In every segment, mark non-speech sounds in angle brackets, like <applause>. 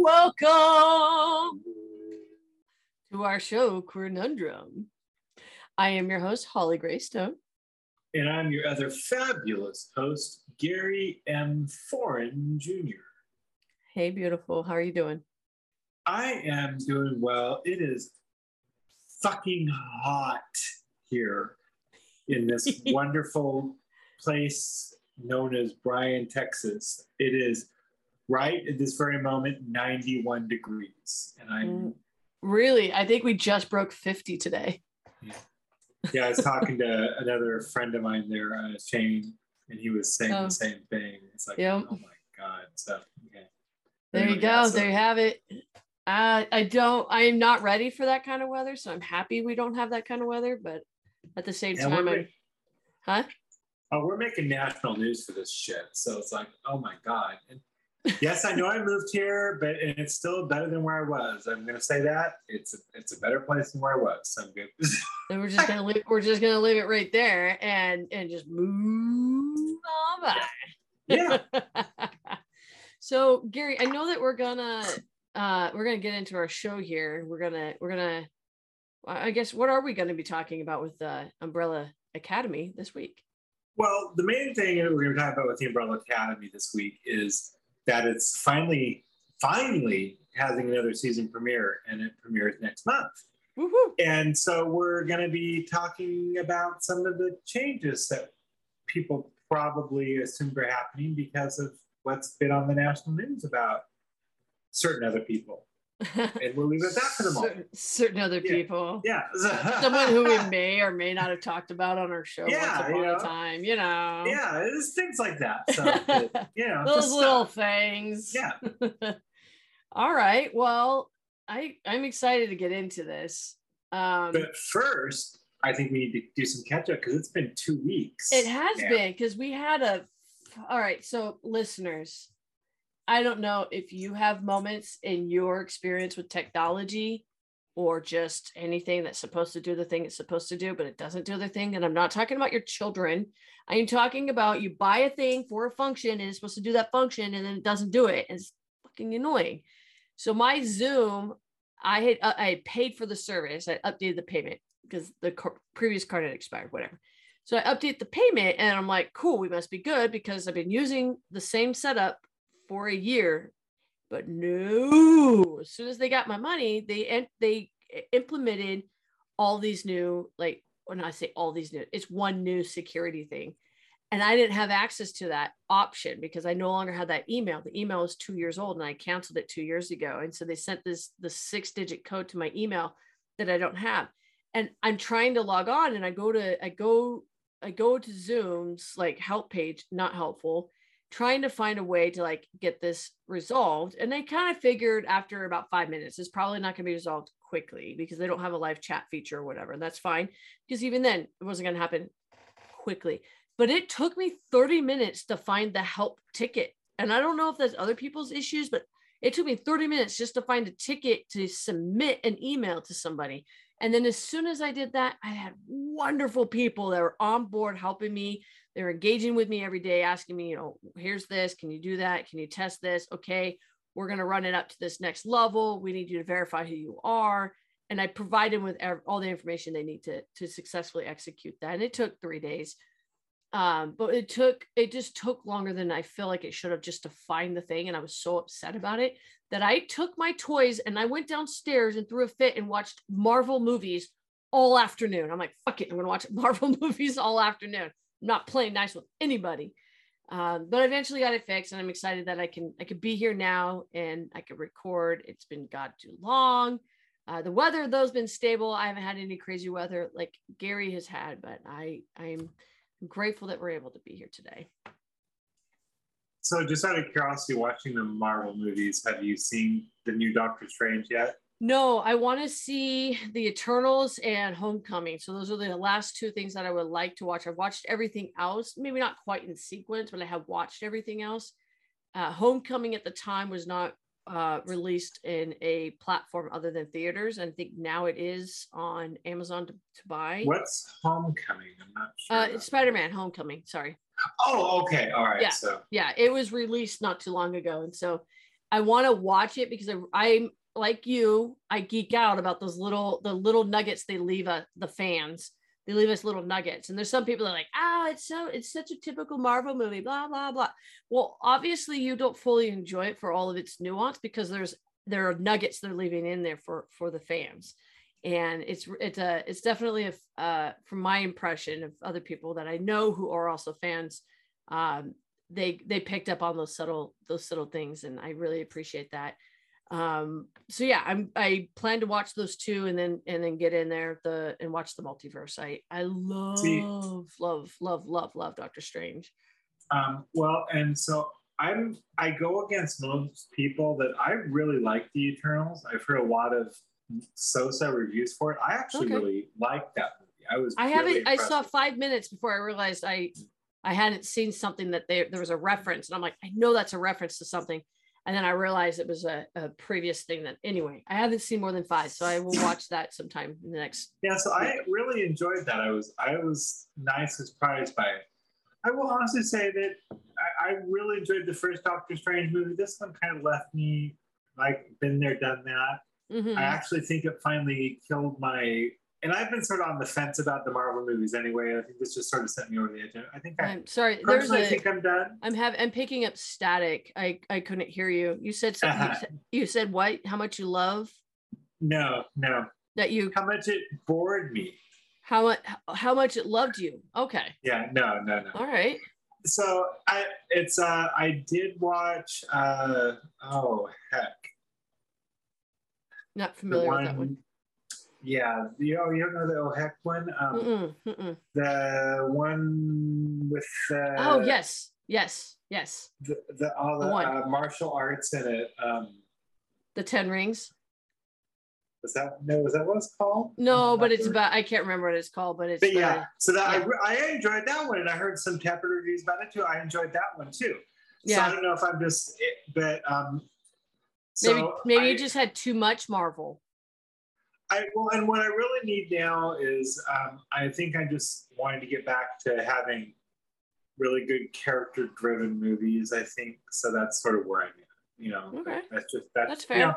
welcome to our show, Queernundrum. I am your host, Holly Greystone. And I'm your other fabulous host, Gary M. Foreign Jr. Hey, beautiful. How are you doing? I am doing well. It is fucking hot here in this <laughs> wonderful place known as Bryan, Texas. It is right at this very moment 91 degrees. And I'm, Mm, Really? I think we just broke 50 today. yeah, yeah I was talking to <laughs> another friend of mine there, uh, Shane, and he was saying Oh. the same thing. It's like, Yep. oh my God. So, yeah There you go. so- There you have it. Uh, I don't, I am not ready for that kind of weather. So I'm happy we don't have that kind of weather. But at the same time, I'm, huh? Oh, we're making national news for this shit. So it's like, oh my God. And yes, I know I moved here, but and it's still better than where I was. I'm gonna say that. It's a, it's a better place than where I was. So I'm good. <laughs> And we're just gonna leave, we're just gonna leave it right there and and just move on by. <laughs> yeah. so Gary, I know that we're gonna uh we're gonna get into our show here. We're gonna we're gonna I I guess what are we gonna be talking about with uh Umbrella Academy this week? Well, the main thing that we're gonna talk about with the Umbrella Academy this week is that it's finally, finally having another season premiere and it premieres next month. Woohoo! And so we're going to be talking about some of the changes that people probably assumed are happening because of what's been on the national news about certain other people. <laughs> And we'll leave it at that for the moment. certain, other Yeah. people. Yeah. <laughs> Someone who we may or may not have talked about on our show Yeah, once you upon know. a time, you know. yeah, it's things like that. <laughs> So, you know, Those little stuff. things. Yeah. All right. Well, I I'm excited to get into this. Um But first, I think we need to do some catch up because it's been two weeks. it has now. been because we had a all right, so listeners, I don't know if you have moments in your experience with technology or just anything that's supposed to do the thing it's supposed to do, but it doesn't do the thing. And I'm not talking about your children. I am talking about you buy a thing for a function and it's supposed to do that function and then it doesn't do it. And it's fucking annoying. So my Zoom, I had uh, I had paid for the service. I updated the payment because the previous card had expired, whatever. So I update the payment and I'm like, cool, we must be good because I've been using the same setup for a year. But no, as soon as they got my money, they they implemented all these new like when I say all these new, it's one new security thing. And I didn't have access to that option because I no longer had that email. The email is two years old and I canceled it two years ago. And so they sent this the six digit code to my email that I don't have. And I'm trying to log on and I go to I go I go to Zoom's like help page, not helpful, trying to find a way to like get this resolved. And I kind of figured after about five minutes, it's probably not going to be resolved quickly because they don't have a live chat feature or whatever. And that's fine because even then it wasn't going to happen quickly. But it took me 30 minutes to find the help ticket. And I don't know if that's other people's issues, but it took me 30 minutes just to find a ticket to submit an email to somebody. And then as soon as I did that, I had wonderful people that were on board helping me. They were engaging with me every day, asking me, you know, here's this. Can you do that? Can you test this? Okay, we're going to run it up to this next level. We need you to verify who you are. And I provide them with all the information they need to, to successfully execute that. And it took three days. Um, but it took, it just took longer than I feel like it should have just to find the thing. And I was so upset about it that I took my toys and I went downstairs and threw a fit and watched Marvel movies all afternoon. I'm like, fuck it, I'm gonna watch <laughs> Marvel movies all afternoon. Not playing nice with anybody. Um, but I eventually got it fixed, and I'm excited that I can I can be here now and I can record. It's been god too long. Uh, the weather though has been stable. I haven't had any crazy weather like Gary has had, but I I'm grateful that we're able to be here today. So, just out of curiosity, watching the Marvel movies, have you seen the new Doctor Strange yet? No, I want to see the Eternals and Homecoming. So those are the last two things that I would like to watch. I've watched everything else, maybe not quite in sequence, but I have watched everything else. Uh, Homecoming at the time was not uh, released in a platform other than theaters, and I think now it is on Amazon to, to buy. What's Homecoming? I'm not sure. Uh, it's Spider-Man Homecoming. Sorry. Oh, okay. All right. Yeah. So, yeah it was released not too long ago and so i want to watch it because I, i'm like you i geek out about those little the little nuggets they leave uh, the fans. They leave us little nuggets. And there's some people that are like ah it's so it's such a typical marvel movie blah blah blah. Well obviously you don't fully enjoy it for all of its nuance because there's there are nuggets they're leaving in there for for the fans. And it's it's a it's definitely a uh from my impression of other people that i know who are also fans um they they picked up on those subtle those subtle things. And i really appreciate that um so yeah i'm i plan to watch those two and then and then get in there the and watch the multiverse i i love See- love love love love doctor strange um, well, and so I'm I go against most people that I really like the Eternals. I've heard a lot of Sosa reviews for it. I actually Okay. really liked that movie. I was. i really haven't i saw five minutes before i realized i i hadn't seen something that there there was a reference and i'm like i know that's a reference to something and then i realized it was a, a previous thing that anyway i haven't seen more than five so i will <laughs> watch that sometime in the next Yeah, so I really enjoyed that. I was I was nice surprised by it. I will honestly say that I, I really enjoyed the first Doctor Strange movie. This one kind of left me like been there, done that. Mhm. I actually think it finally killed my. And I've been sort of on the fence about the Marvel movies anyway. I think this just sort of sent me over the edge. I think I i'm sorry there's personally I a think I'm done. I'm have I'm picking up static. I I couldn't hear you. You said something. Uh-huh. You, said, what? How much you love No, no. that you How much it bored me. how much how much it loved you. Okay, Yeah, no, no, no. all right. so I it's uh I did watch uh oh heck Not familiar one, with that one. Yeah you know you don't know the oh heck one um Mm-mm, mm-mm. the one with uh, oh yes, yes, yes. the, the all the, The uh, martial arts in it um The Ten Rings. was that no was that what it's called No, but it's sure. about. I can't remember what it's called, but it's. but the- yeah so that yeah. I, I enjoyed that one and I heard some tepid reviews about it too I enjoyed that one too so I don't know if I'm just but um Maybe maybe I- you just had too much Marvel. I well, and what I really need now is um, I think I just wanted to get back to having really good character-driven movies. I think so. That's sort of where I'm at. You know, Okay. that's just that's, That's you fair. know,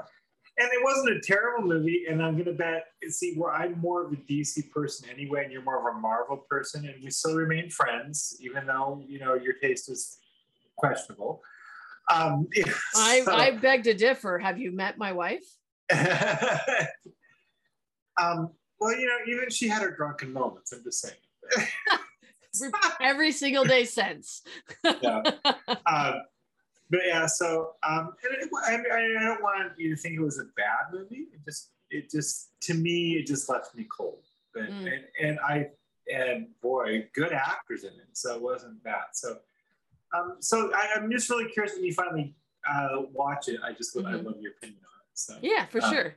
and it wasn't a terrible movie. And I'm gonna bet see where I'm more of a DC person anyway, and you're more of a Marvel person, and we still remain friends, even though you know your taste is questionable. Um, <laughs> I so- I beg to differ. Have you met my wife? <laughs> um, well, you know, even she had her drunken moments. I'm just saying. <laughs> Every single day since. Yeah. <laughs> um, but yeah, so um, and it, I, I I don't want you to think it was a bad movie. It just, it just, to me, it just left me cold. And, Mm. and, and I, and boy, good actors in it, so it wasn't bad. So, um, so I, I'm just really curious when you finally uh, watch it. I just, I Mhm. love your opinion on it. So Yeah, for Um, sure.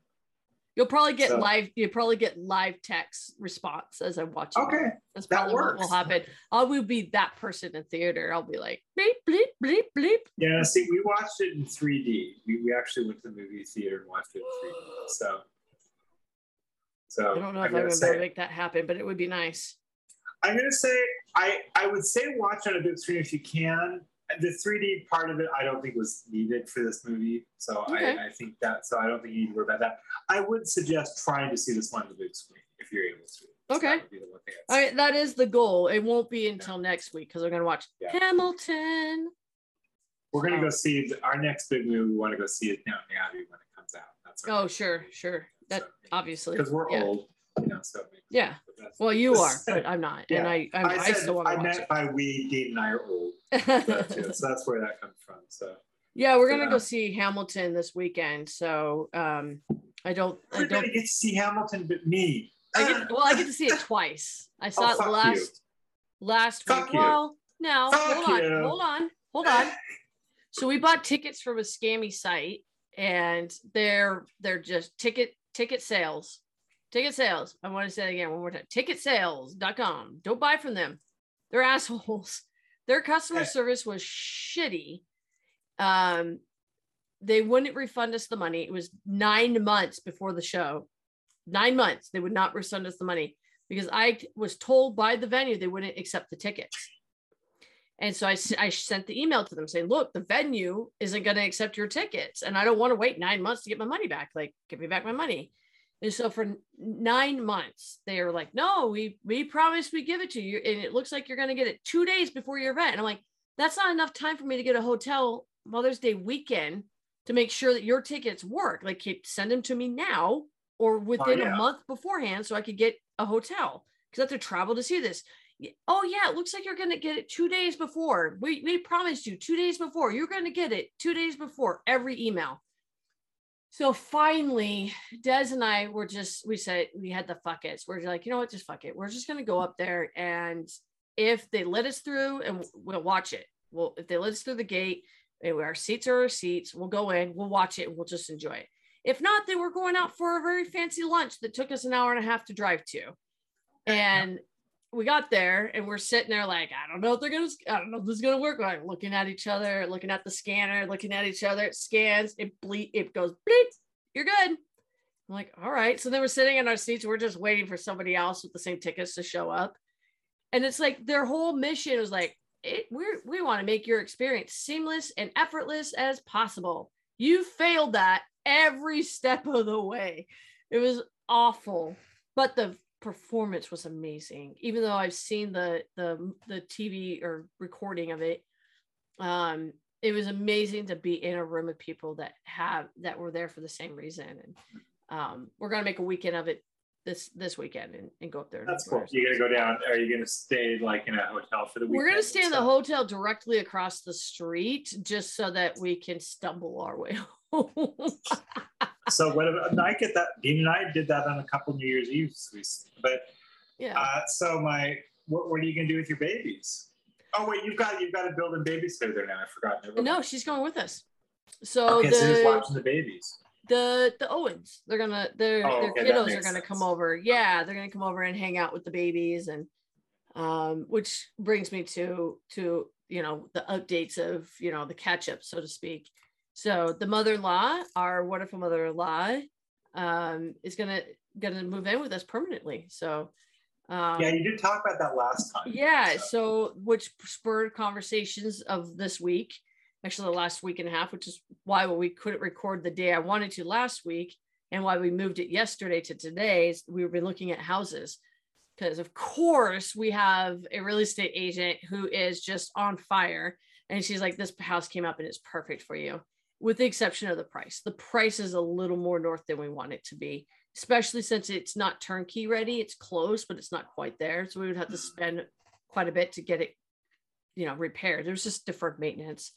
You'll probably get so- live. You'll probably get live text response as I'm watching. okay, that's that probably what will happen. I will be that person in theater. I'll be like bleep bleep bleep bleep. yeah. See, we watched it in 3D. We, we actually went to the movie theater and watched it in 3D. <gasps> So, so I don't know if I'm gonna gonna say- make that happen, but it would be nice. I'm gonna say I I would say watch on a big screen if you can. The 3D part of it, I don't think was needed for this movie, so Okay. I, I think that. So I don't think you need to worry about that. I would suggest trying to see this one on the big screen if you're able to. Okay. that would be the one thing I'd All right, that is the goal. It won't be until next week because we're gonna watch Yeah. Hamilton. We're gonna so- go um, see the, our next big movie. We want to go see it Downton Abbey when it comes out. That's Oh, sure, sure. That obviously. because we're yeah. old, you know. So Yeah. Well, you are, but I'm not, and I I'm, I, I, said, still want I to watch meant by we, Dean and I are old. <laughs> So, too. so that's where that comes from. So yeah, we're gonna Yeah. go see Hamilton this weekend. So um, I don't I don't get to see Hamilton, but me. I get well, I get to see it twice. I <laughs> saw Oh, it last you. last Fuck week. you. Well, no, Fuck hold on, you. hold on, hold on. So we bought tickets from a scammy site, and they're they're just ticket ticket sales, ticket sales. I want to say it again one more time. Ticket Ticketsales.com. Don't buy from them. They're assholes. <laughs> Their customer Okay. service was shitty. Um, they wouldn't refund us the money. It was nine months before the show. Nine months they would not refund us the money because I was told by the venue they wouldn't accept the tickets. And so I, I sent the email to them saying, look, the venue isn't going to accept your tickets. And I don't want to wait nine months to get my money back. Like, give me back my money. And so for nine months, they were like, no, we, we promise we give it to you. And it looks like you're going to get it two days before your event. And I'm like, that's not enough time for me to get a hotel Mother's Day weekend to make sure that your tickets work. Like, send them to me now or oh, within yeah. a month beforehand so I could get a hotel because I have to travel to see this. Oh yeah, it looks like you're gonna get it two days before. We we promised you two days before. You're gonna get it two days before every email. So finally, Des and I were just we said we had the fuck it. We're like, you know what, just fuck it. We're just gonna go up there and if they let us through and we'll watch it. Well, if they let us through the gate, and our seats are our seats, we'll go in, we'll watch it, and we'll just enjoy it. If not, then we're going out for a very fancy lunch that took us an hour and a half to drive to. And we got there and we're sitting there like, I don't know if they're gonna, I don't know if this is gonna work. Like looking at each other, looking at the scanner, looking at each other. It scans, it bleep, it goes bleep. You're good. I'm like, all right. So then we're sitting in our seats. We're just waiting for somebody else with the same tickets to show up. And it's like their whole mission was like, it, we're, we want to make your experience seamless and effortless as possible. You failed that every <laughs> step of the way. It was awful, but the performance was amazing. Even though I've seen the the the TV or recording of it, um, it was amazing to be in a room of people that have that were there for the same reason. And um, we're gonna make a weekend of it this this weekend and, and go up there. That's cool. You're gonna go down. Are you gonna stay like in a hotel for the weekend? we're gonna stay in the hotel directly across the street just so that we can stumble our way. So what about, I get that. Dean and I did that on a couple New Year's Eves, but yeah. uh, so my, what, what are you gonna do with your babies? Oh wait, you've got you've got a built-in babysitter there now. I forgot. Never no, she's going with us. So Okay, so the watching the babies? the the Owens, they're gonna their Oh, their okay, kiddos are gonna sense. come over. Yeah, they're gonna come over and hang out with the babies and um which brings me to to you know the updates of you know the catch up so to speak. So the mother-in-law, our wonderful mother-in-law, um, is gonna gonna move in with us permanently. So um Yeah, you did talk about that last time. yeah So- so which spurred conversations of this week actually the last week and a half which is why we couldn't record the day i wanted to last week and why we moved it yesterday to today is we've been looking at houses because of course we have a real estate agent who is just on fire and she's like this house came up and it's perfect for you with the exception of the price. The price is a little more north than we want it to be especially since it's not turnkey ready. It's close but it's not quite there. So we would have to spend quite a bit to get it you know repaired. There's just deferred maintenance.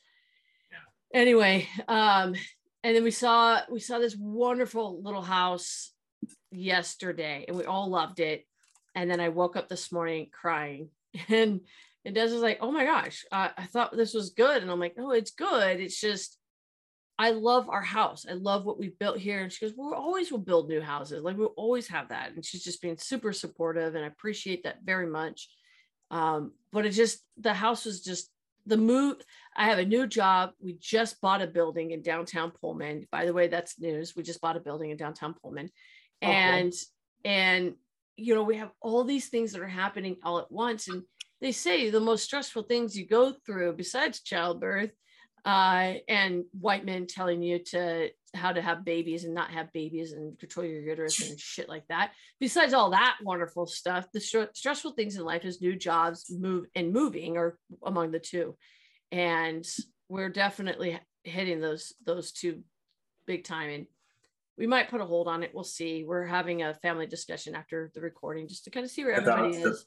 Anyway um and then we saw we saw this wonderful little house yesterday and we all loved it. And then i woke up this morning crying <laughs> and and Des was like oh my gosh uh, i thought this was good. And i'm like no it's good. It's just I love our house. I love what we've built here. And she goes, well, we always will build new houses. Like we'll always have that. And she's just being super supportive. And I appreciate that very much. Um, but it just, the house was just the move. I have a new job. We just bought a building in downtown Pullman. By the way, that's news. We just bought a building in downtown Pullman. Oh. And, and, you know, we have all these things that are happening all at once. And they say the most stressful things you go through besides childbirth uh, and white men telling you to how to have babies and not have babies and control your uterus and <laughs> shit like that. Besides all that wonderful stuff, the str- stressful things in life is new jobs, move and moving are among the two, and we're definitely hitting those those two big time. And we might put a hold on it. We'll see. We're having a family discussion after the recording just to kind of see where everybody is.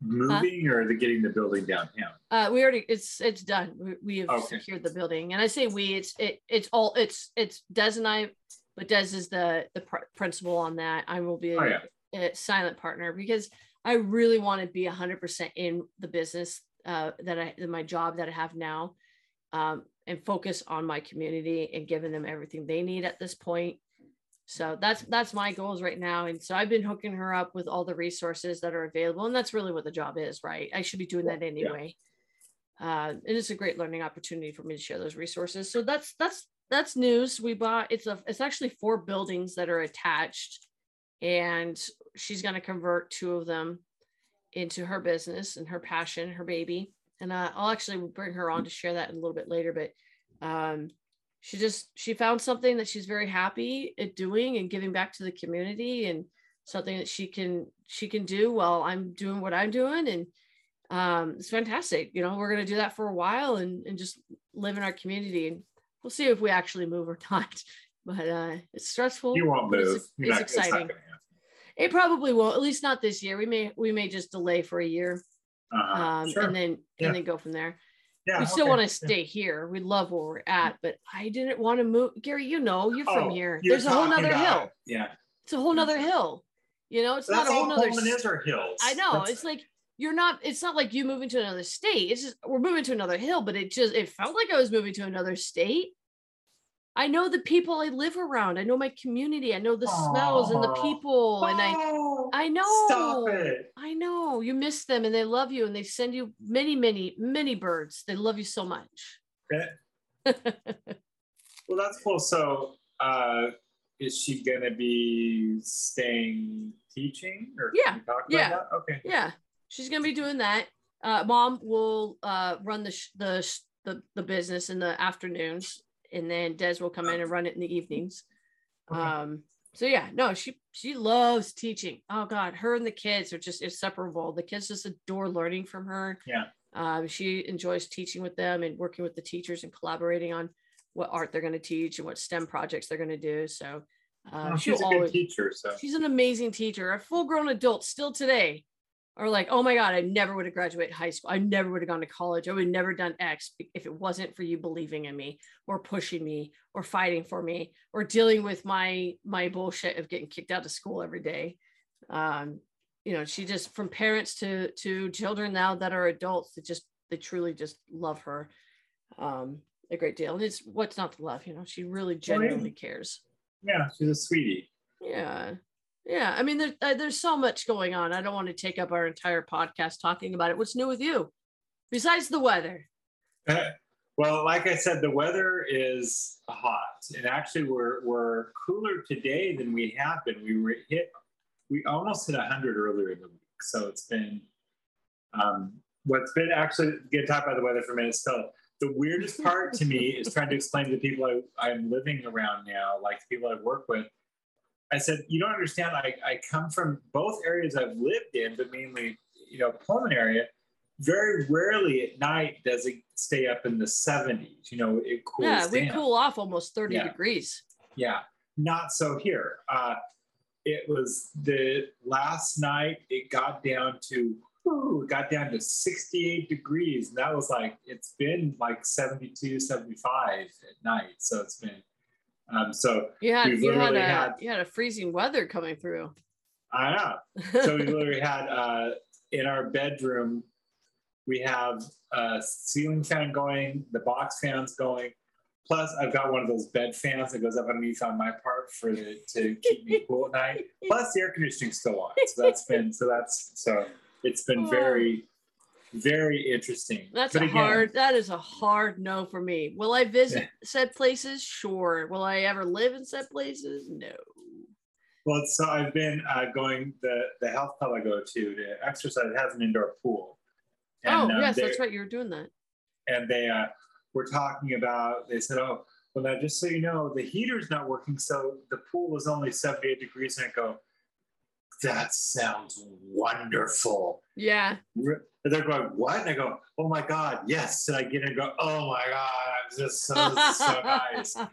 Moving or the getting the building downtown? Uh, we already it's it's done. We, we have Okay. secured the building, and I say we. It's it it's all it's it's Des and I, but Des is the the pr- principal on that. I will be a, Oh, yeah. a silent partner because I really want to be hundred percent in the business uh, that I my job that I have now. Um, and focus on my community and giving them everything they need at this point. So that's that's my goals right now. And so I've been hooking her up with all the resources that are available. And that's really what the job is, right? I should be doing that anyway. Uh, and it's a great learning opportunity for me to share those resources. So that's that's that's news. We bought it's a it's actually four buildings that are attached, and she's gonna convert two of them into her business and her passion, her baby. And uh, I'll actually bring her on to share that a little bit later. But um, she just she found something that she's very happy at doing and giving back to the community and something that she can she can do while I'm doing what I'm doing. And um, it's fantastic. You know, we're gonna do that for a while and and just live in our community. And we'll see if we actually move or <laughs> not. But uh, it's stressful. You won't move. It's, it's not- exciting. gonna. It probably won't. At least not this year. We may we may just delay for a year, Uh-huh. um, Sure. and then Yeah. and then go from there. Yeah, we still okay. want to stay here. We love where we're at, mm. but I didn't want to move. Gary, you know, you're from Oh, here. you're There's a whole talking nother about- hill. Yeah. It's a whole nother hill. You know, it's That's not a whole all nother. Pullman s- is are hills. I know. That's- It's like you're not. It's not like you moving to another state. It's just we're moving to another hill, but it just it felt like I was moving to another state. I know the people I live around. I know my community. I know the smells and the people, and I Oh, I know. Stop it. I know you miss them and they love you and they send you many, many, many birds. They love you so much. Okay. <laughs> well, that's cool. So, uh, is she gonna be staying teaching or Yeah, you talk about yeah. that? Okay. yeah, she's gonna be doing that. Uh, Mom will uh, run the, sh- the sh- the the business in the afternoons, and then Des will come in and run it in the evenings. Okay. Um, so yeah, no, she she loves teaching. Oh God, her and the kids are just inseparable. The kids just adore learning from her. Yeah. Um, she enjoys teaching with them and working with the teachers and collaborating on what art they're going to teach and what STEM projects they're going to do. So uh, Oh, she's a good always teacher, so she's an amazing teacher. A full grown adult still today are like, oh my God, I never would have graduated high school. I never would have gone to college. I would have never done X if it wasn't for you believing in me or pushing me or fighting for me or dealing with my my bullshit of getting kicked out of school every day. Um, you know, she just from parents to to children now that are adults that just they truly just love her um a great deal. And it's what's not to love, you know, she really genuinely cares. yeah, she's a sweetie. Yeah. Yeah. I mean, there, uh, there's so much going on. I don't want to take up our entire podcast talking about it. What's new with you besides the weather? <laughs> well, like I said, the weather is hot, and actually, we're we're cooler today than we have been. We were hit, we almost hit hundred earlier in the week, so it's been. Um, what's been actually get talk about the weather for a minute still. The weirdest part to me is trying to <laughs> explain to the people I, I'm living around now, like the people I work with. I said, you don't understand. I, I come from both areas I've lived in, but mainly, you know, Pullman area. Very rarely at night does it stay up in the 70s. You know, it cools yeah, we down. cool off almost 30 Yeah. degrees. Yeah, not so here. Uh, it was the last night. It got down to ooh, it got down to 68 degrees, and that was like it's been like 72, 75 at night. So it's been um, so You had you had a had- you had a freezing weather coming through. I know. so we literally had uh, in our bedroom we have a ceiling fan going the box fans going plus i've got one of those bed fans that goes up underneath on my part for the, to keep me cool at night <laughs> plus the air conditioning's still on so that's been so that's so it's been very very interesting That's But a again, hard that is a hard no for me. Will I visit <laughs> said places? Sure. Will I ever live in said places? No. well so i've been uh, going the the health club i go to to exercise it has an indoor pool oh, um, yes, that's right. You were doing that. and they uh, were talking about they said oh well now just so you know the heater's not working so the pool is only 78 degrees and i go that sounds wonderful Yeah. And they're going what? And i go oh my god yes. And i get in and go oh my god i'm just so this is so nice. <laughs>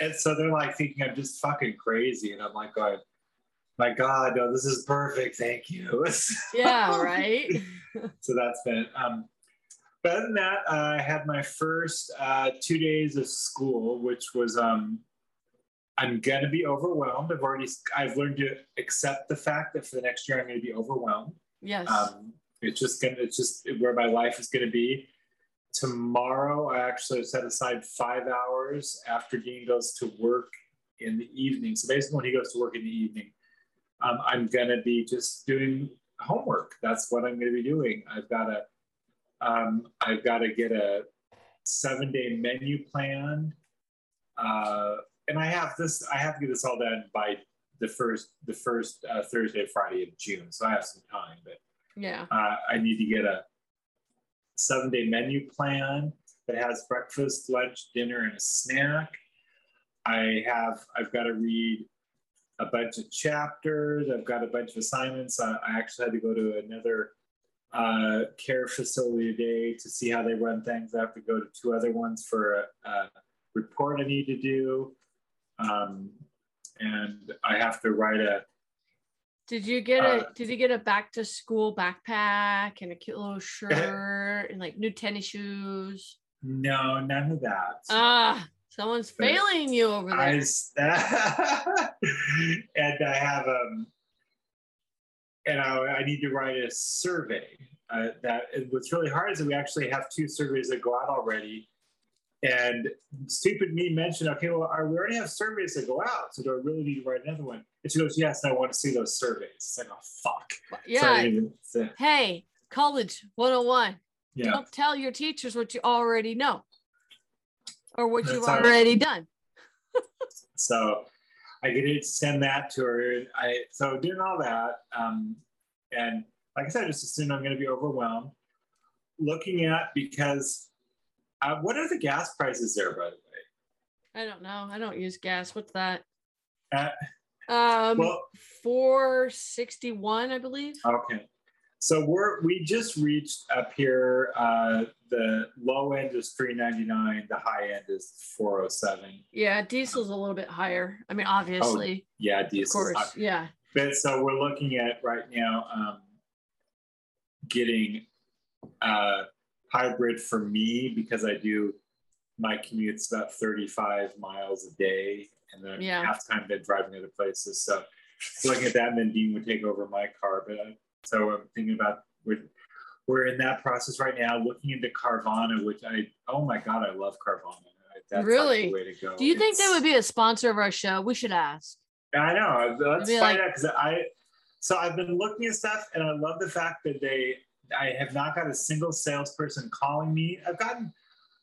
And so they're like thinking i'm just fucking crazy. And i'm like going my god no this is perfect. Thank you. <laughs> Yeah, right. <laughs> so that's been um but other than that uh, i had my first uh, two days of school which was um i'm gonna be overwhelmed. I've already i've learned to accept the fact that for the next year i'm gonna be overwhelmed Yes. um it's just gonna it's just where my life is gonna be tomorrow, I actually set aside five hours after Dean goes to work in the evening. So basically, when he goes to work in the evening, um, I'm gonna be just doing homework. That's what I'm gonna be doing. I've got to, um, I've got to get a seven day menu plan, uh, and I have this. I have to get this all done by the first, the first uh, Thursday, Friday of June. So I have some time, but Yeah. uh, I need to get a seven day menu plan that has breakfast, lunch, dinner, and a snack. I have, I've got to read a bunch of chapters. I've got a bunch of assignments. I, I actually had to go to another uh, care facility today to see how they run things. I have to go to two other ones for a, a report I need to do. Um, and I have to write a, Did you get Uh, a Did you get a back to school backpack and a cute little <laughs> shirt and like new tennis shoes? no, none of that. Ah, someone's But failing you over there. I <laughs> and I have um and I, I need to write a survey. Uh, that what's really hard is that we actually have two surveys that go out already. And stupid me mentioned, okay, well, I, we already have surveys that go out, so do I really need to write another one? And she goes, yes, I want to see those surveys. It's like, oh fuck. So I yeah. even- so, hey, college 101. yeah. Don't tell your teachers what you already know or what you've all right. already done. <laughs> So I get to send that to her. I so doing all that, um, and like I said, I just assumed I'm going to be overwhelmed. Looking at because uh, what are the gas prices there, by the way? I don't know. I don't use gas. What's that? Uh, Um, well, 461, I believe. okay. So we're we just reached up here. Uh, the low end is 399. The high end is 407. Yeah, diesel's a little bit higher. I mean, obviously, Yeah, of diesel. course. Yeah. But so we're looking at right now um, getting uh, hybrid for me because I do my commute's about 35 miles a day, and then Yeah. half the time been driving other places. So looking at that, and then Dean would take over my car. But I, so I'm thinking about we're we're in that process right now, looking into Carvana, which I oh my god, I love Carvana. That's Really? the way to go. Do you think they would be a sponsor of our show? We should ask. I know. Let's find like- out because I. So I've been looking at stuff, and I love the fact that they. I have not got a single salesperson calling me. I've gotten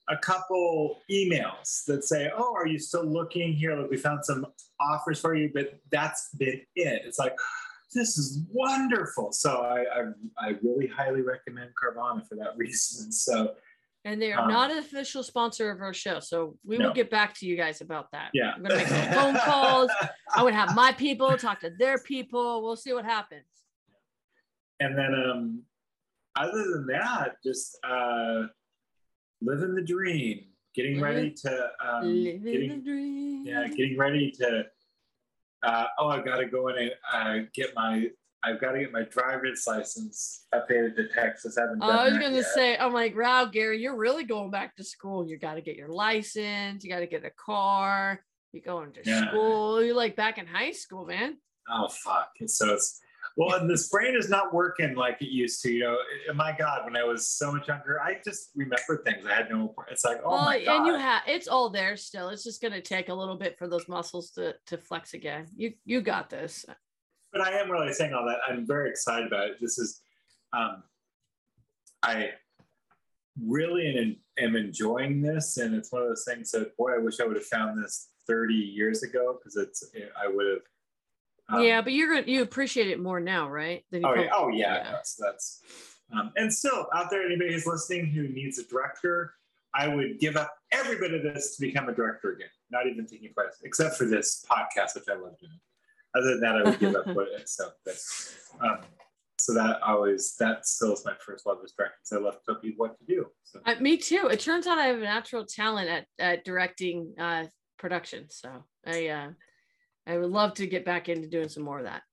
a couple emails that say, "Oh, are you still looking here? Look, we found some offers for you," but that's been it. It's like. This is wonderful. So I, I, I really highly recommend Carvana for that <laughs> reason. So And they are Um, not an official sponsor of our show. So we will get back to you guys about that. yeah, I'm going to make some phone calls. I would have my people talk to their people. We'll see what happens. and then um other than that just uh living the dream getting ready to um Living the dream. yeah getting ready to uh oh i've got to go in and uh get my i've got to get my driver's license updated to texas I haven't done I was gonna yet. say, I'm like, wow, Gary, you're really going back to school. You got to get your license. You got to get a car. You're going to Yeah. school. You're like back in high school, man. oh fuck And so it's well and this brain is not working like it used to you know my god when i was so much younger i just remember things i had no it's like oh well, my god and you have it's all there still. It's just gonna take a little bit for those muscles to to flex again. You you got this. but I am really saying all that. I'm very excited about it. This is, um, I really am, am enjoying this, and it's one of those things that boy, I wish I would have found this 30 years ago because it's I would have. Um, yeah, but you're gonna you appreciate it more now, right? Oh yeah, oh yeah, yeah. That's, that's um, and still out there, anybody who's listening who needs a director, I would give up every bit of this to become a director again. Not even thinking twice, except for this podcast, which I love doing. Other than that, I would give up <laughs> what so. But, um, so that always that still is my first love is directing. So I love to tell people what to do. So Uh, me too. It turns out I have a natural talent at at directing uh production. So I uh I would love to get back into doing some more of that.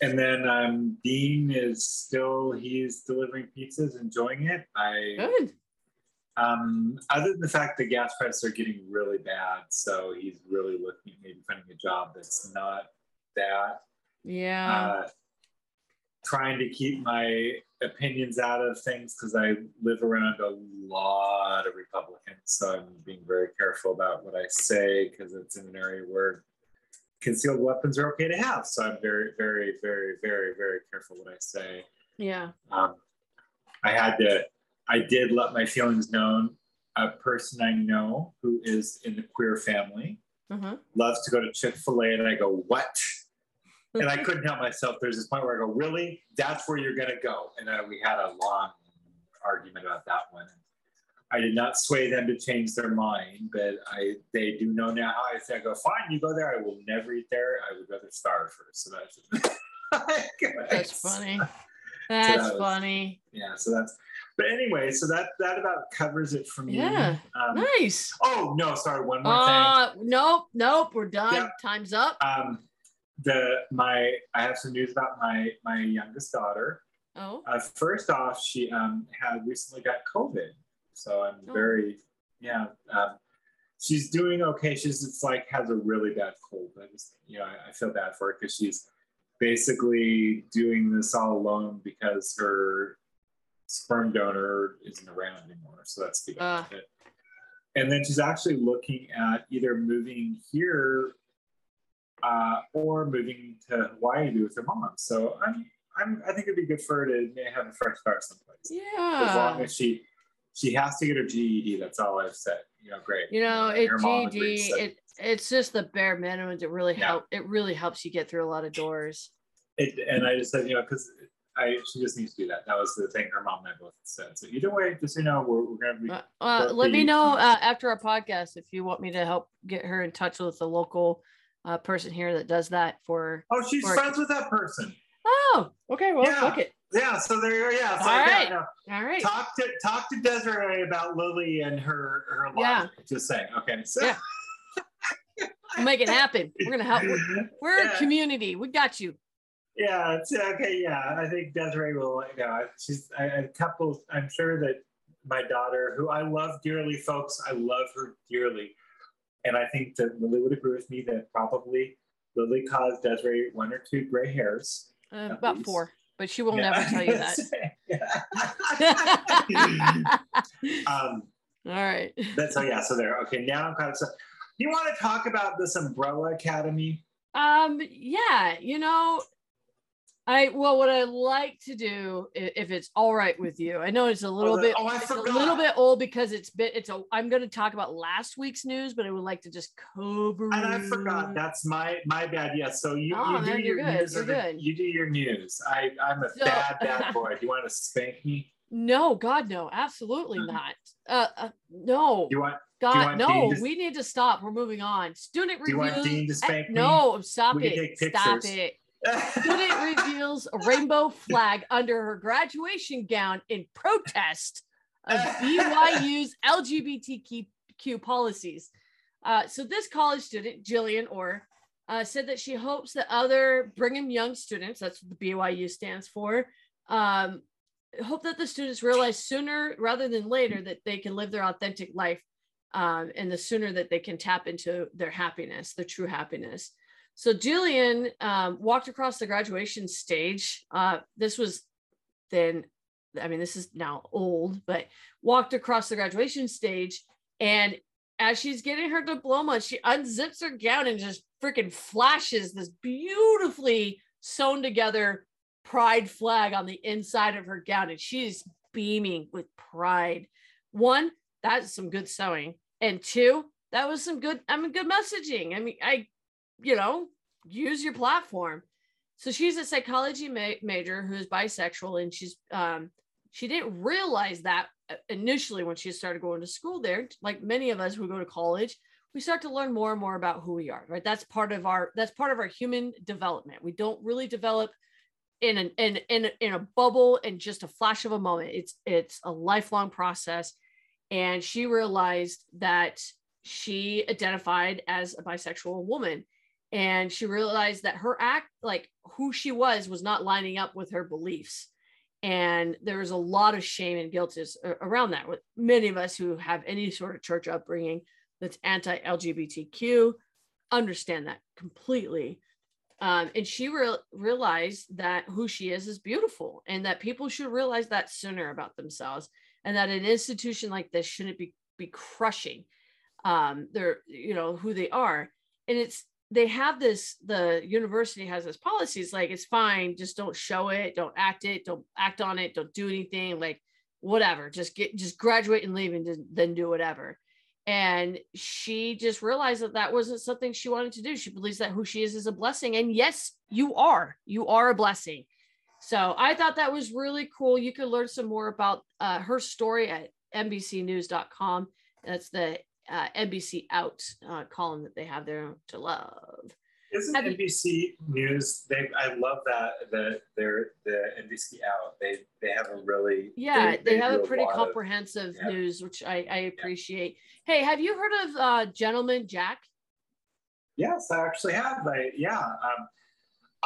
and then um, Dean is still he's delivering pizzas, enjoying it. I Good. Um, other than the fact the gas prices are getting really bad, so he's really looking at maybe finding a job that's not that. Yeah. Uh, trying to keep my opinions out of things because I live around a lot of Republicans. So I'm being very careful about what I say because it's in an area where concealed weapons are okay to have. So I'm very, very, very, very, very careful what I say. Yeah. Um, I had to, I did let my feelings known. A person I know who is in the queer family Mhm. loves to go to Chick fil A, and I go, What? <laughs> And I couldn't help myself. There's this point where I go, Really? That's where you're going to go. And uh, we had a long argument about that one. I did not sway them to change their mind, but I they do know now how I say, I go, Fine, you go there. I will never eat there. I would rather starve first. So <laughs> that's, That's <laughs> funny. That's that was- funny. Yeah, so that's, but anyway, so that that about covers it for me. Yeah. Um, Nice. Oh no, sorry, one more thing. Uh, nope, nope. We're done. Yeah. Time's up. Um, the my I have some news about my my youngest daughter. Oh, Uh, first off, she um, had recently got COVID, so I'm Oh. very yeah. Um, she's doing okay. She's just like has a really bad cold. I just you know I, I feel bad for her because she's basically doing this all alone because her sperm donor isn't around anymore. So that's the Uh. end of it. And then she's actually looking at either moving here uh, or moving to Hawaii to be with her mom. So I'm, I'm, I think it'd be good for her to have a fresh start someplace. Yeah. As long as she, she has to get her GED. That's all I've said. You know, great. You know, it GED. so It it's just the bare minimum to really Yeah. help. It really helps you get through a lot of doors. it, and I just said, you know, because I she just needs to do that. That was the thing her mom and I both said. So either way, just so you know, we're, we're gonna be Uh, uh, let me know uh, after our podcast if you want me to help get her in touch with the local uh, person here that does that for. Oh, she's Or- friends with that person. Oh, okay. Well, Yeah. fuck it. Yeah, so there. Yeah, so All yeah, right. no. All right. talk to talk to Desiree about Lily and her her life. Yeah. Just saying. Okay. So, Yeah. We'll <laughs> make it happen. We're gonna help. We're, we're Yeah. a community. We got you. Yeah, it's okay. Yeah, I think Desiree will. You know, she's a, a couple. I'm sure that my daughter, who I love dearly, folks, I love her dearly, and I think that Lily would agree with me that probably Lily caused Desiree one or two gray hairs. Uh, about least. four, but she will Yeah. never tell you that. <laughs> <laughs> Um, All right. but so yeah, so there. Okay, now I'm kind of. So, you want to talk about this Umbrella Academy? Um, yeah, you know, I well, what I like to do, if it's all right with you, I know it's a little the- bit, oh, it's a little bit old because it's bit, it's a. I'm going to talk about last week's news, but I would like to just cover. And I forgot. That's my my bad. Yes. So you, Oh, you do no, your you're good, news. you're good. You do your news. I I'm a So- bad bad <laughs> boy. Do you want to spank me? No, God, no, absolutely Mhm. not. Uh, uh no, Do you want God, no. To- we need to stop. We're moving on. Student Do you want. Dean to eh, spank me? No, stop We it. Stop it. Student reveals a rainbow flag under her graduation gown in protest of BYU's LGBTQ policies. Uh, so, this college student, Jillian Orr, uh, said that she hopes that other Brigham Young students, that's what the BYU stands for, um, hope that the students realize sooner rather than later that they can live their authentic life um, and the sooner that they can tap into their happiness, their true happiness. So Jillian um, walked across the graduation stage. Uh, this was then, I mean, this is now old, but walked across the graduation stage. And as she's getting her diploma, she unzips her gown and just freaking flashes this beautifully sewn together pride flag on the inside of her gown. And she's beaming with pride. One, that's some good sewing. And two, that was some good, I mean, good messaging. I mean, I you know, use your platform. So she's a psychology ma- major who's bisexual, and she's um, she didn't realize that uh, initially when she started going to school there. Like many of us who go to college, we start to learn more and more about who we are. Right, that's part of our that's part of our human development. We don't really develop in an in in in a bubble in just a flash of a moment. It's it's a lifelong process, and she realized that she identified as a bisexual woman and she realized that her act like who she was was not lining up with her beliefs. And there was a lot of shame and guilt is around that with many of us who have any sort of church upbringing that's anti-lgbtq understand that completely. Um, and she re- realized that who she is is beautiful and that people should realize that sooner about themselves and that an institution like this shouldn't be be crushing um their you know who they are. And it's they have this the university has this policies like it's fine just don't show it don't act it don't act on it don't do anything like whatever just get just graduate and leave and then- then do whatever. And she just realized that that wasn't something she wanted to do. She believes that who she is is a blessing. And yes you are you are a blessing. So i thought that was really cool. You can learn some more about uh, her story at nbcnews.com that's the uh, nbc out uh, column that they have there to love Isn't Have you- NBC News? They I love that the they're the NBC out. They they have a really yeah they, have a pretty of- comprehensive yeah. news which i, I appreciate hey have you heard of uh, gentleman jack yes, I actually have. I yeah. Um,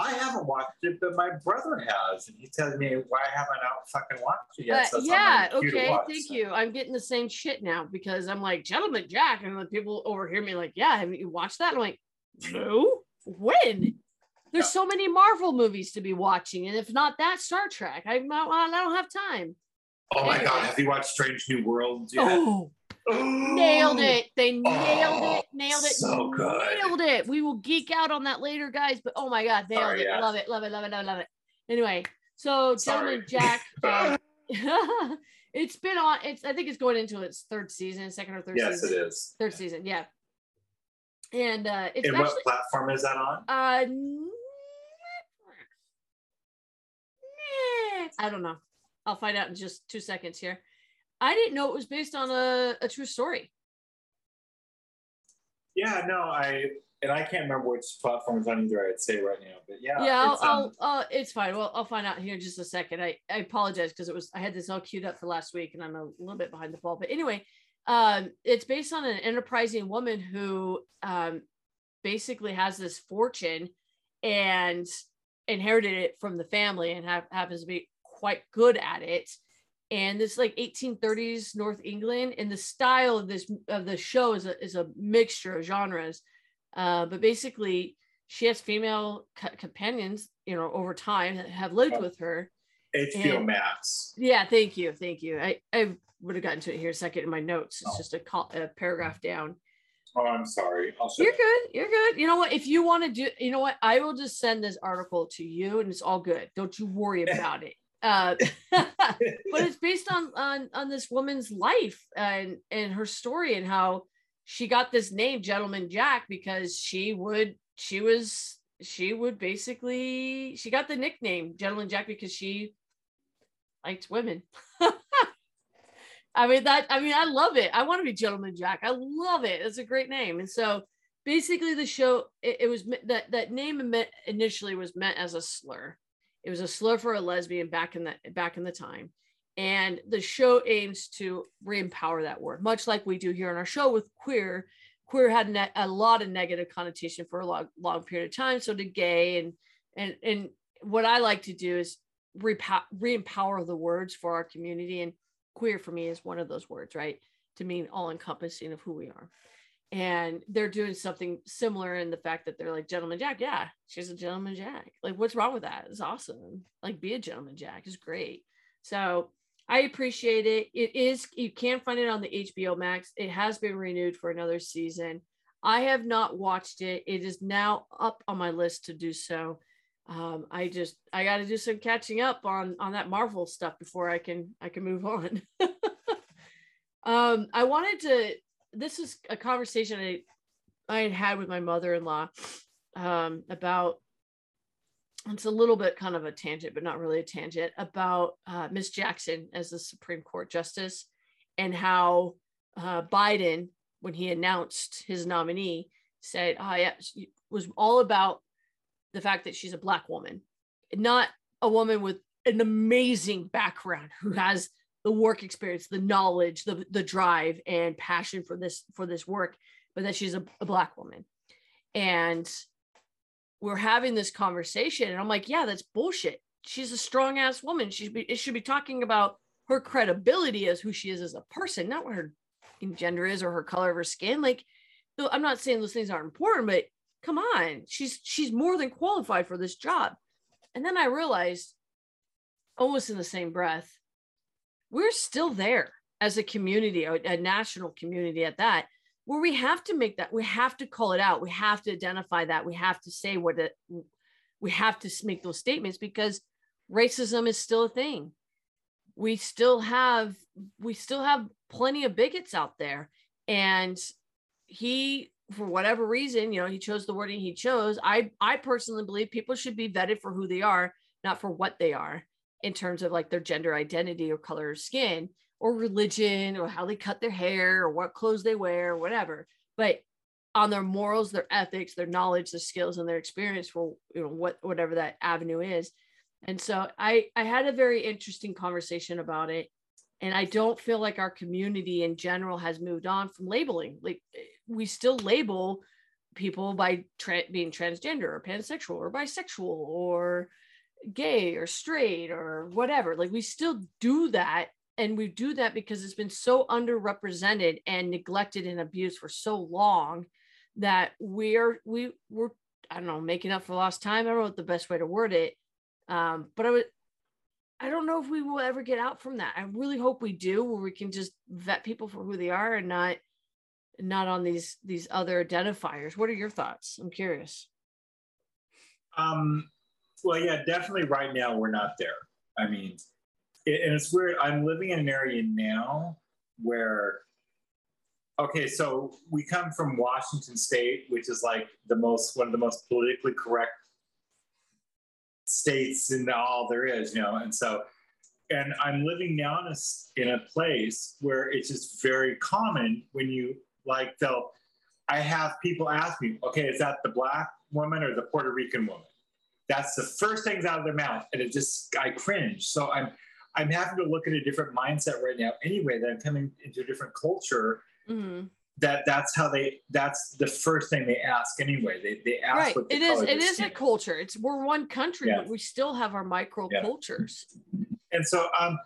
I haven't watched it, but my brother has, and he tells me why haven't I fucking watched it yet. Uh, so on yeah, okay, watch, thank so. you. I'm getting the same shit now because I'm like, Gentleman Jack, and then people overhear me like, yeah, haven't you watched that? I'm like, no, when? There's Yeah. so many Marvel movies to be watching, and if not that, Star Trek. I, I don't have time. Oh my god, have you watched Strange New Worlds yet? Oh, nailed it. They nailed Oh, it. Nailed it. so good. Nailed it. We will geek out on that later, guys. But oh my god, nailed Sorry, it. yeah. Love it. Love it. Love it. Love it. Love it. Anyway, so Sorry. Gentleman Jack. <laughs> um, <laughs> it's been on. It's. I think it's going into its third season, second or third Yes, season. it is. Third season, yeah. And uh it's And actually what platform is that on? uh I don't know. I'll find out in just two seconds here. I didn't know it was based on a, a true story. Yeah, no, I and I can't remember which platform it's on either. I'd say right now, but yeah, yeah, I'll, it's, um, I'll, uh, it's fine. Well, I'll find out here in just a second. I, I apologize because it was I had this all queued up for last week and I'm a little bit behind the ball. But anyway, um, it's based on an enterprising woman who um, basically has this fortune and inherited it from the family and have, happens to be quite good at it. And this like 1830s North England, and the style of this of the show is a is a mixture of genres. Uh, but basically, she has female co- companions, you know, over time that have lived Oh. with her. HBO and- Max. Yeah, thank you, thank you. I I would have gotten to it here a second in my notes. It's Oh. just a, call, a paragraph down. Oh, I'm sorry. I'll You're good. You're good. You know what? If you want to do, you know what? I will just send this article to you, and it's all good. Don't you worry <laughs> about it. Uh, <laughs> <laughs> but it's based on on on this woman's life and and her story and how she got this name, Gentleman Jack, because she would she was she would basically she got the nickname Gentleman Jack because she liked women. <laughs> I mean that I mean I love it. I want to be Gentleman Jack. I love it. It's a great name. And so basically the show it, it was that that name initially was meant as a slur. It was a slur for a lesbian back in the back in the time. And the show aims to re-empower that word, much like we do here on our show with queer. Queer had ne- a lot of negative connotation for a long, long period of time. So did gay, and and and what I like to do is re-empower the words for our community. And queer for me is one of those words, right? To mean all encompassing of who we are. And they're doing something similar in the fact that they're like, gentleman Jack. Yeah, she's a gentleman Jack. Like, what's wrong with that? It's awesome. Like, be a gentleman Jack is great. So I appreciate it. It is, you can find it on the HBO Max. It has been renewed for another season. I have not watched it. It is now up on my list to do so. Um, I just I got to do some catching up on on that Marvel stuff before I can I can move on. <laughs> um, I wanted to. This is a conversation I I had had with my mother-in-law um, about. It's a little bit kind of a tangent, but not really a tangent about uh, Miss Jackson as the Supreme Court justice and how uh, Biden, when he announced his nominee, said, "Oh yeah," was all about the fact that she's a black woman, not a woman with an amazing background who has the work experience, the knowledge, the the drive and passion for this for this work, but that she's a, a black woman. And we're having this conversation, and I'm like, yeah, that's bullshit. She's a strong ass woman. She should be it should be talking about her credibility as who she is as a person, not what her gender is or her color of her skin. Like, I'm not saying those things aren't important, but come on, she's she's more than qualified for this job. And then I realized, almost in the same breath, we're still there as a community, a, a national community at that, where we have to make that, we have to call it out, we have to identify that, we have to say what it, we have to make those statements because racism is still a thing. We still have, we still have plenty of bigots out there, and he for whatever reason, you know, he chose the wording he chose. I I personally believe people should be vetted for who they are, not for what they are in terms of like their gender identity or color of skin or religion or how they cut their hair or what clothes they wear or whatever. But on their morals, their ethics, their knowledge, their skills, and their experience for you know what whatever that avenue is. And so I I had a very interesting conversation about it. And I don't feel like our community in general has moved on from labeling. Like we still label people by tra- being transgender or pansexual or bisexual or gay or straight or whatever. Like we still do that. And we do that because it's been so underrepresented and neglected and abused for so long that we're we we're I don't know making up for lost time. I don't know what the best way to word it. Um, but I would I don't know if we will ever get out from that. I really hope we do, where we can just vet people for who they are and not not on these these other identifiers. What are your thoughts? I'm curious. Um, well, yeah, definitely. Right now, we're not there. I mean, it, and it's weird. I'm living in an area now where, okay, so we come from Washington State, which is like the most one of the most politically correct states in all there is, you know, and so. And I'm living now in a, in a place where it's just very common when you like they'll, I have people ask me, okay, is that the black woman or the Puerto Rican woman? That's the first things out of their mouth, and it just I cringe. So I'm I'm having to look at a different mindset right now. Anyway, that I'm coming into a different culture. Mm-hmm. That that's how they. That's the first thing they ask anyway. They they ask. Right. It is. It is a culture. It's we're one country, yeah. but we still have our micro yeah. cultures. And so, um,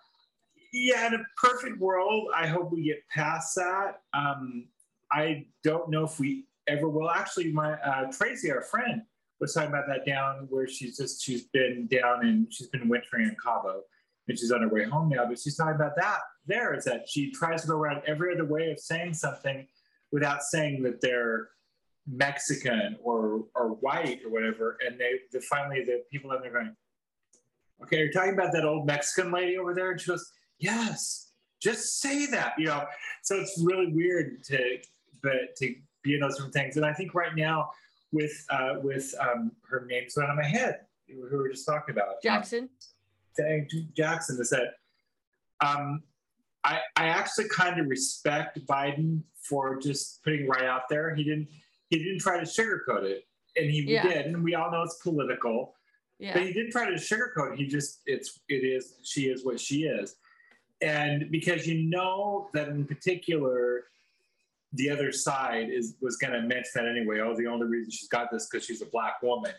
yeah, in a perfect world, I hope we get past that. Um, I don't know if we ever will. Actually, my uh, Tracy, our friend, was talking about that down where she's just she's been down and she's been wintering in Cabo, and she's on her way home now. But she's talking about that. There is that she tries to go around every other way of saying something without saying that they're Mexican or or white or whatever. And they, they finally the people in there going, okay, you're talking about that old Mexican lady over there, and she goes, yes, just say that, you know. So it's really weird to but to be in those different things. And I think right now with uh, with um, her name's went on my head, who we were just talking about. Jackson. Um, Jackson is that um, I, I actually kind of respect Biden for just putting right out there. He didn't he didn't try to sugarcoat it. And he yeah. did, and we all know it's political. Yeah. But he didn't try to sugarcoat it. He just it's it is she is what she is. And because you know that in particular the other side is was going to mention that anyway. Oh, the only reason she's got this because she's a black woman.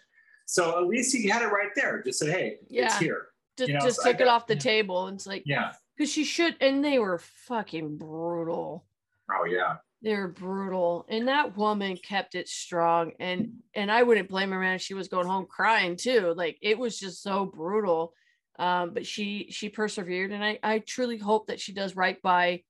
So at least he had it right there. Just said, "Hey, yeah. it's here." Just, you know, just so took got, it off the yeah. table. And it's like, yeah, because she should. And they were fucking brutal. Oh yeah, they were brutal. And that woman kept it strong. And and I wouldn't blame her, man. She was going home crying too. Like it was just so brutal. Um, but she she persevered, and I I truly hope that she does right by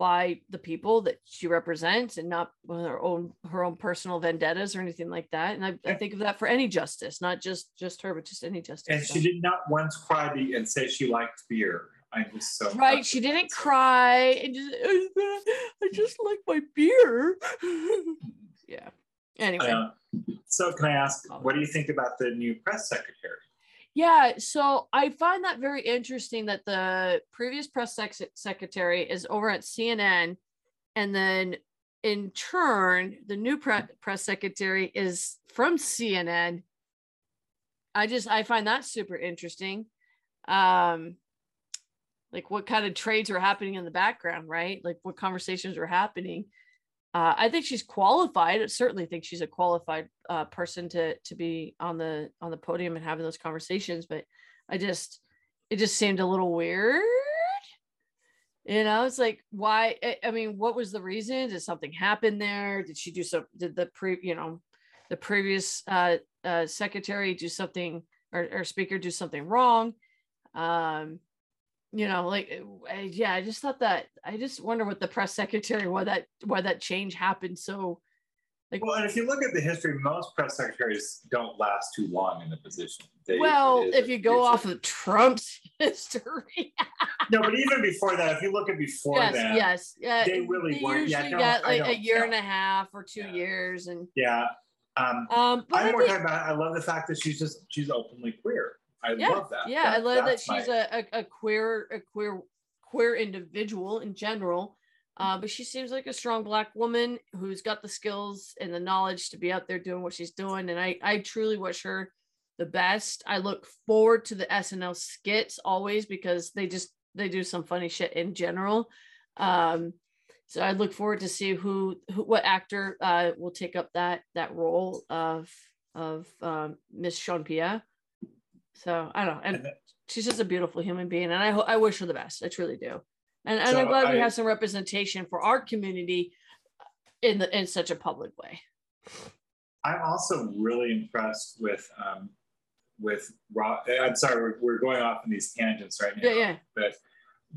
by the people that she represents and not her own her own personal vendettas or anything like that. And I, I, think of that for any justice not just just her but just any justice and she did not once cry and say she liked beer. I was so right she didn't cry and just i just like my beer. <laughs> Yeah. Anyway. Uh, so can i ask what do you think about the new press secretary yeah, so I find that very interesting that the previous press sec- secretary is over at CNN, and then in turn, the new pre- press secretary is from CNN. I just I find that super interesting. Um, like what kind of trades are happening in the background, right? Like what conversations are happening uh, I think she's qualified. I certainly think she's a qualified uh, person to to be on the on the podium and having those conversations. But I just it just seemed a little weird. You know, it's like why? I mean, what was the reason? Did something happen there? Did she do some? Did the pre? You know, the previous uh, uh, secretary do something or, or speaker do something wrong. Um, you know, like I, yeah, I just thought that I just wonder what the press secretary why that why that change happened so like Well, and if you look at the history, most press secretaries don't last too long in the position. They- well, if you go off of Trump's <laughs> history, no, but even before that, if you look at before yes, that, yes, yeah, they really they weren't- yeah, usually got like a year yeah. and a half or two Yeah. years, and yeah. Um, um, but I I'm more talking about. I love the fact that she's just she's openly queer. I yeah, love that. yeah, I love that she's my- a, a, a queer, a queer, queer individual in general. Uh, but she seems like a strong black woman who's got the skills and the knowledge to be out there doing what she's doing. And I, I truly wish her the best. I look forward to the SNL skits always because they just they do some funny shit in general. Um, so I look forward to see who, who what actor uh, will take up that that role of of um, Miss Jean-Pierre. So I don't know, and And that- she's just a beautiful human being, and I ho- I wish her the best. I truly do, and, and I'm So glad we have some representation for our community in the in such a public way. I'm also really impressed with um, with Rob. I'm sorry, we're, we're going off in these tangents right now. Yeah, yeah, But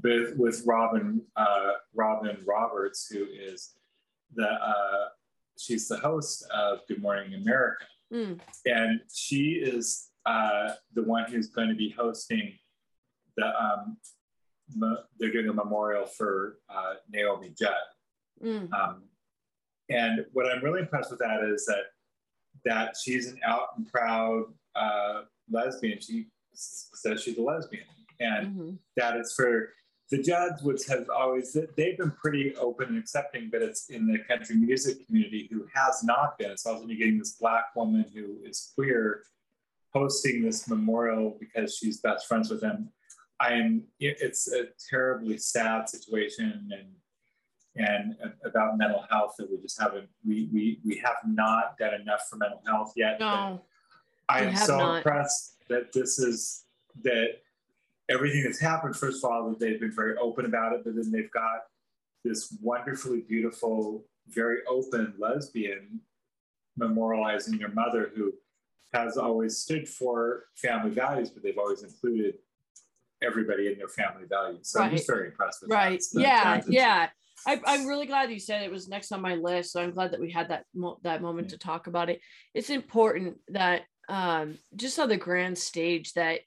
with with Robin uh, Robin Roberts, who is the uh, she's the host of Good Morning America, Mm, and she is uh, the one who's going to be hosting the um, me- they're doing a memorial for uh, Naomi Judd. mm, Um, and what I'm really impressed with that is that that she's an out and proud uh, lesbian. She says she's a lesbian, and mhm. that it's for the Judds, which have always they've been pretty open and accepting, but it's in the country music community who has not been. It's also getting this black woman who is queer hosting this memorial because she's best friends with him. I'm. It's a terribly sad situation, and and about mental health that we just haven't. We we we have not done enough for mental health yet. No, I'm so not. impressed that this is that everything that's happened. First of all, that they've been very open about it, but then they've got this wonderfully beautiful, very open lesbian memorializing their mother, who has always stood for family values, but they've always included everybody in their family values. So I'm just very impressed with that. right, yeah, yeah. I, I'm really glad you said it was next on my list. So I'm glad that we had that mo- that moment to talk about it. It's important that um, just on the grand stage that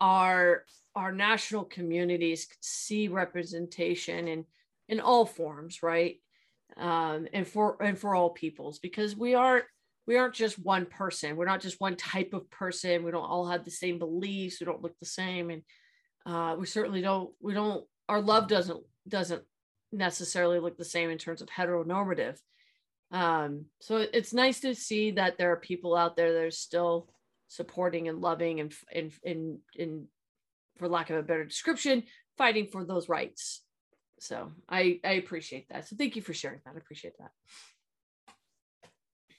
our our national communities see representation in in all forms, right? Um, and for and for all peoples, because we aren't we aren't just one person. We're not just one type of person. We don't all have the same beliefs. We don't look the same, and uh, we certainly don't. We don't. Our love doesn't doesn't necessarily look the same in terms of heteronormative. Um, so it's nice to see that there are people out there that are still supporting and loving and and and, and for lack of a better description, fighting for those rights. So I I appreciate that. So thank you for sharing that. I appreciate that.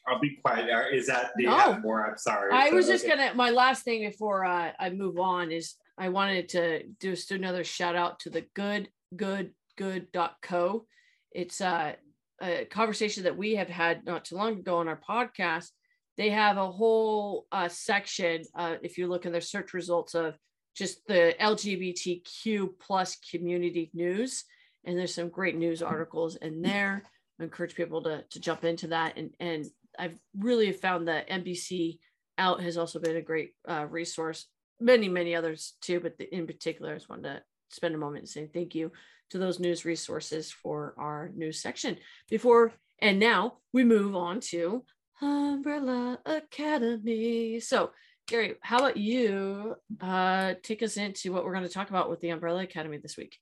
I'll be quiet. Uh, Is that the No. more? I'm sorry. I So, was just okay. gonna my last thing before uh, I move on is I wanted to do another shout out to the good good good.co. It's uh, a conversation that we have had not too long ago on our podcast. They have a whole uh, section uh, if you look in their search results of just the LGBTQ plus community news, and there's some great news articles in there. I encourage people to to jump into that and and I've really found that NBC out has also been a great uh, resource. Many, many others too, but the, in particular, I just wanted to spend a moment and say thank you to those news resources for our news section. Before and now we move on to Umbrella Academy. So, Gary, how about you uh, take us into what we're going to talk about with the Umbrella Academy this week?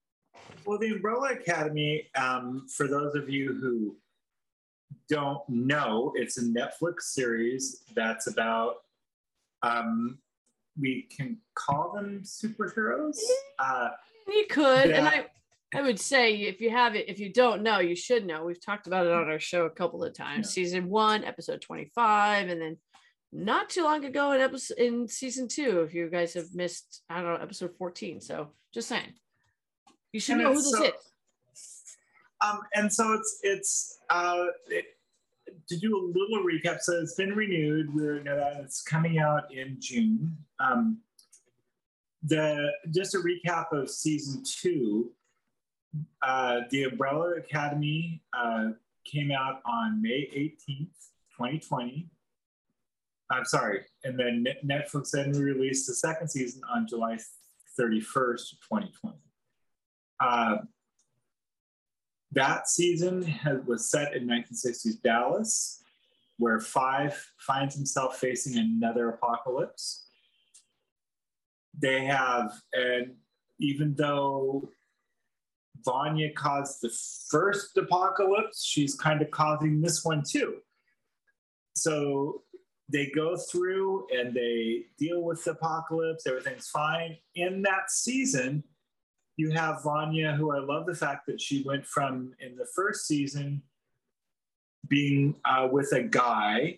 Well, the Umbrella Academy, um, for those of you who don't know, it's a Netflix series that's about, um, we can call them superheroes. Uh, You could, and I, I would say if you have it, if you don't know, you should know. We've talked about it on our show a couple of times. Yeah. Season one, episode twenty-five, and then not too long ago in episode in season two. If you guys have missed, I don't know, episode fourteen. So just saying, you should And know who this so- is. Um, and so it's it's uh, it, to do a little recap, so it's been renewed. We're that it's coming out in June. Um, the just a recap of season two. Uh, the Umbrella Academy uh, came out on May 18th, 2020. I'm sorry, and then Net- Netflix then released the second season on July 31st, 2020. Uh, that season has, was set in 1960s Dallas, where Five finds himself facing another apocalypse. They have, and even though Vanya caused the first apocalypse, she's kind of causing this one too. So they go through and they deal with the apocalypse, everything's fine. In that season, you have Vanya, who I love the fact that she went from in the first season being uh, with a guy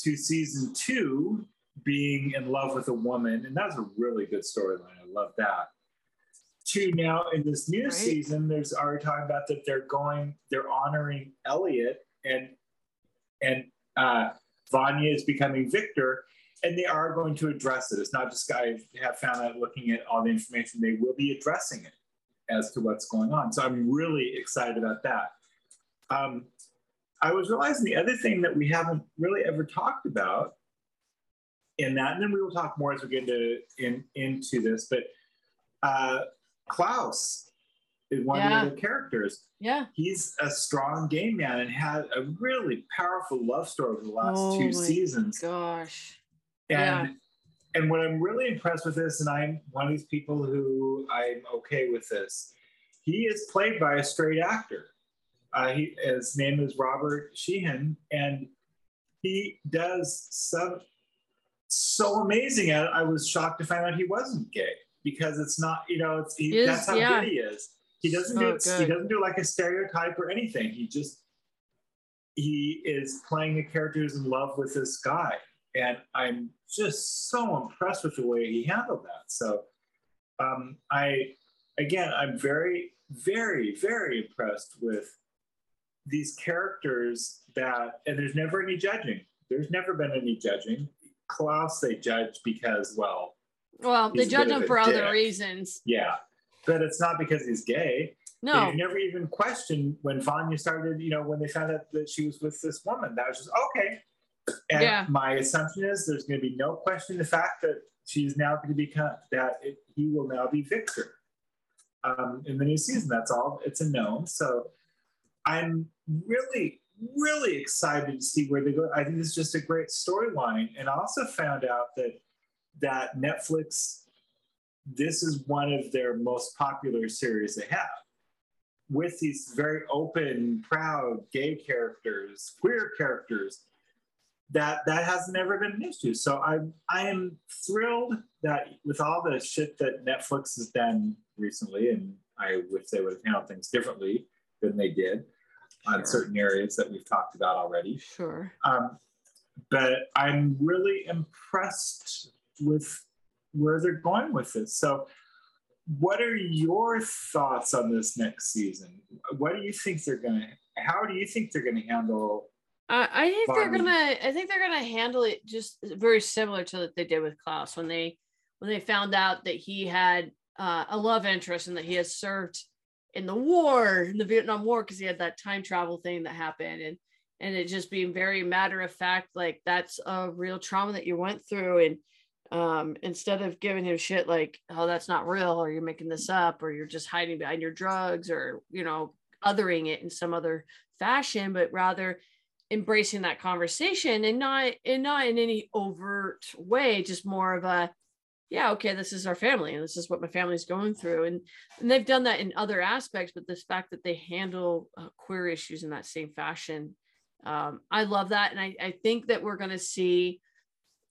to season two being in love with a woman. And that's a really good storyline. I love that. To now in this new Right. season, there's already talking about that they're going, they're honoring Elliot and and uh, Vanya is becoming Victor, and they are going to address it. It's not just I have found out looking at all the information, they will be addressing it as to what's going on. So I'm really excited about that. Um, I was realizing the other thing that we haven't really ever talked about in that, and then we will talk more as we get into in, into this, but uh, Klaus is one Yeah. of the characters Yeah. he's a strong game man and had a really powerful love story over the last Oh two my seasons. Gosh. And yeah. and what I'm really impressed with this, and I'm one of these people who I'm okay with this. He is played by a straight actor. Uh, he, his name is Robert Sheehan, and he does some so amazing at it. I was shocked to find out he wasn't gay because it's not, you know, it's he, He is, that's how yeah. good he is. He doesn't So do he doesn't do like a stereotype or anything. He just he is playing a character who's in love with this guy, and I'm just so impressed with the way he handled that. So, um, I again, I'm very, very, very impressed with these characters that, and there's never any judging. There's never been any judging. Klaus, they judge because, well, Well, they judge him for other dick. reasons. yeah, but it's not because he's gay. No. They never even questioned when Vanya started, you know, when they found out that she was with this woman. That was just okay. And Yeah. my assumption is there's going to be no question the fact that she's now going to become that it, he will now be Victor um, in the new season. That's all. It's a known. So I'm really, really excited to see where they go. I think it's just a great storyline. And I also found out that that Netflix, this is one of their most popular series they have with these very open, proud gay characters, queer characters, that that has never been an issue. So I I am thrilled that with all the shit that Netflix has done recently, and I wish they would have handled things differently than they did on certain areas that we've talked about already. Sure. Um, but I'm really impressed with where they're going with this. So, what are your thoughts on this next season? What do you think they're going to? How do you think they're going to handle? I, I think they're gonna. I think they're gonna handle it just very similar to what they did with Klaus when they when they found out that he had uh, a love interest and that he had served in the war, in the Vietnam War, because he had that time travel thing that happened, and and it just being very matter of fact, like that's a real trauma that you went through, and um, instead of giving him shit like, oh, that's not real, or you're making this up, or you're just hiding behind your drugs, or you know, othering it in some other fashion, but rather embracing that conversation and not and not in any overt way just more of a yeah okay this is our family and this is what my family's going through. And and they've done that in other aspects but this fact that they handle uh, queer issues in that same fashion um, i love that. And i, I think that we're going to see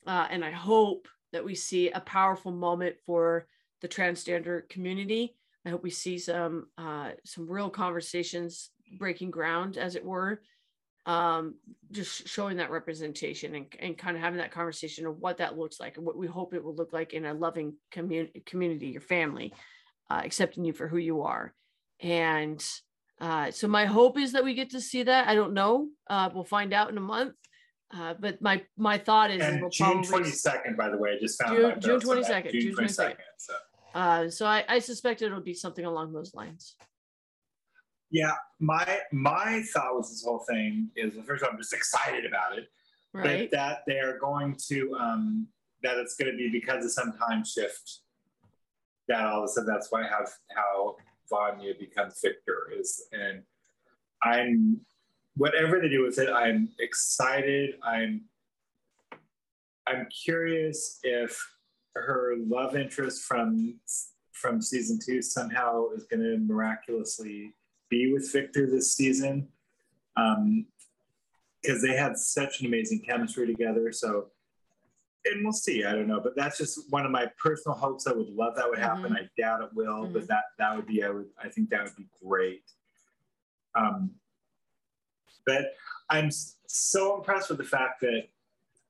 uh, and i hope that we see a powerful moment for the transgender community. I hope we see some uh, some real conversations breaking ground as it were um just showing that representation and, and kind of having that conversation of what that looks like and what we hope it will look like in a loving community community your family uh, accepting you for who you are and Uh, so my hope is that we get to see that. I don't know. Uh, we'll find out in a month. Uh, but my my thought is we'll June twenty second, by the way, I just found June- June notes on that. 22nd, June June twenty second. So uh, so I, I suspect it'll be something along those lines. Yeah, my my thought was this whole thing is the first I'm just excited about it. Right. but that they're going to um that it's going to be because of some time shift that all of a sudden that's why how how Vanya becomes Victor is and I'm whatever they do with it I'm excited I'm I'm curious if her love interest from from season two somehow is going to miraculously be with Victor this season um because they had such an amazing chemistry together. So, and we'll see. I don't know, but that's just one of my personal hopes. I would love that would happen. I doubt it will, but that that would be. I would. I think that would be great. Um, but I'm so impressed with the fact that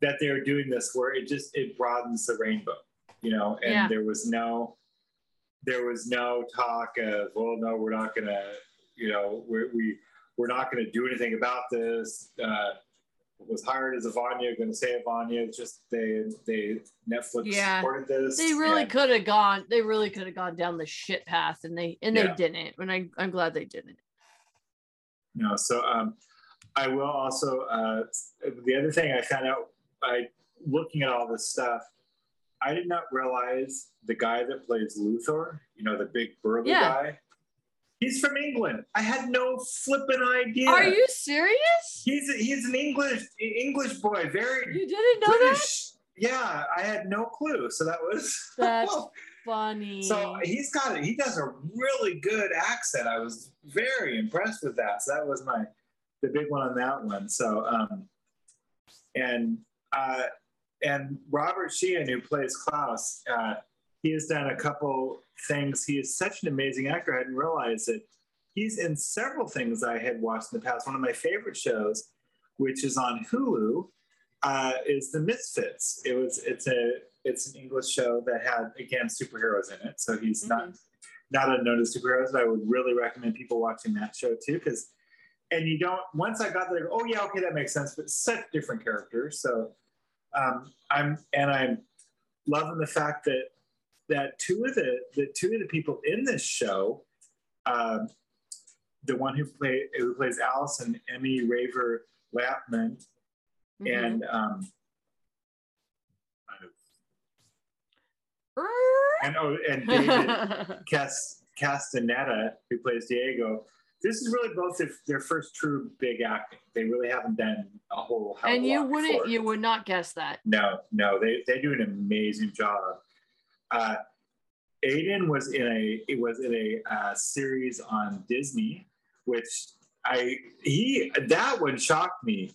that they're doing this, where it just it broadens the rainbow, you know. And Yeah. there was no, there was no talk of, well, no, we're not gonna, you know, we're, we we're not going to do anything about this. Uh, was hired as a Vanya, going to say a Vanya. It's just they they Netflix Yeah. supported this. they really could have gone they really could have gone down the shit path and they and they Yeah. didn't and I, i'm glad they didn't know so um i will also uh the other thing i found out by looking at all this stuff i did not realize the guy that plays luther you know the big burly Yeah. guy he's from england i had no flipping idea are you serious he's he's an english english boy very you didn't know that yeah i had no clue so that was <laughs> That's funny So he's got it. He does a really good accent. I was very impressed with that. So that was my the big one on that one. So um, and uh, and Robert Sheehan, who plays Klaus, uh, he has done a couple things. He is such an amazing actor. I hadn't realized it. He's in several things I had watched in the past. One of my favorite shows, which is on Hulu, uh, is The Misfits. It was it's a it's an English show that had again superheroes in it. So he's not not unknown to superheroes, but I would really recommend people watching that show too because and you don't once I got there, oh yeah, okay, that makes sense, but such different characters. So um, I'm and I'm loving the fact that that two of the the two of the people in this show, um, the one who play who plays Allison, Emmy Raver Lapman, Mhm. and um, and oh, and <laughs> David Cas- Castaneda, who plays Diego. This is really both their, their first true big acting. They really haven't done a whole and you wouldn't before. you would not guess that No, no, they they do an amazing job. Uh, Aidan was in a it was in a uh, series on Disney, which I he that one shocked me.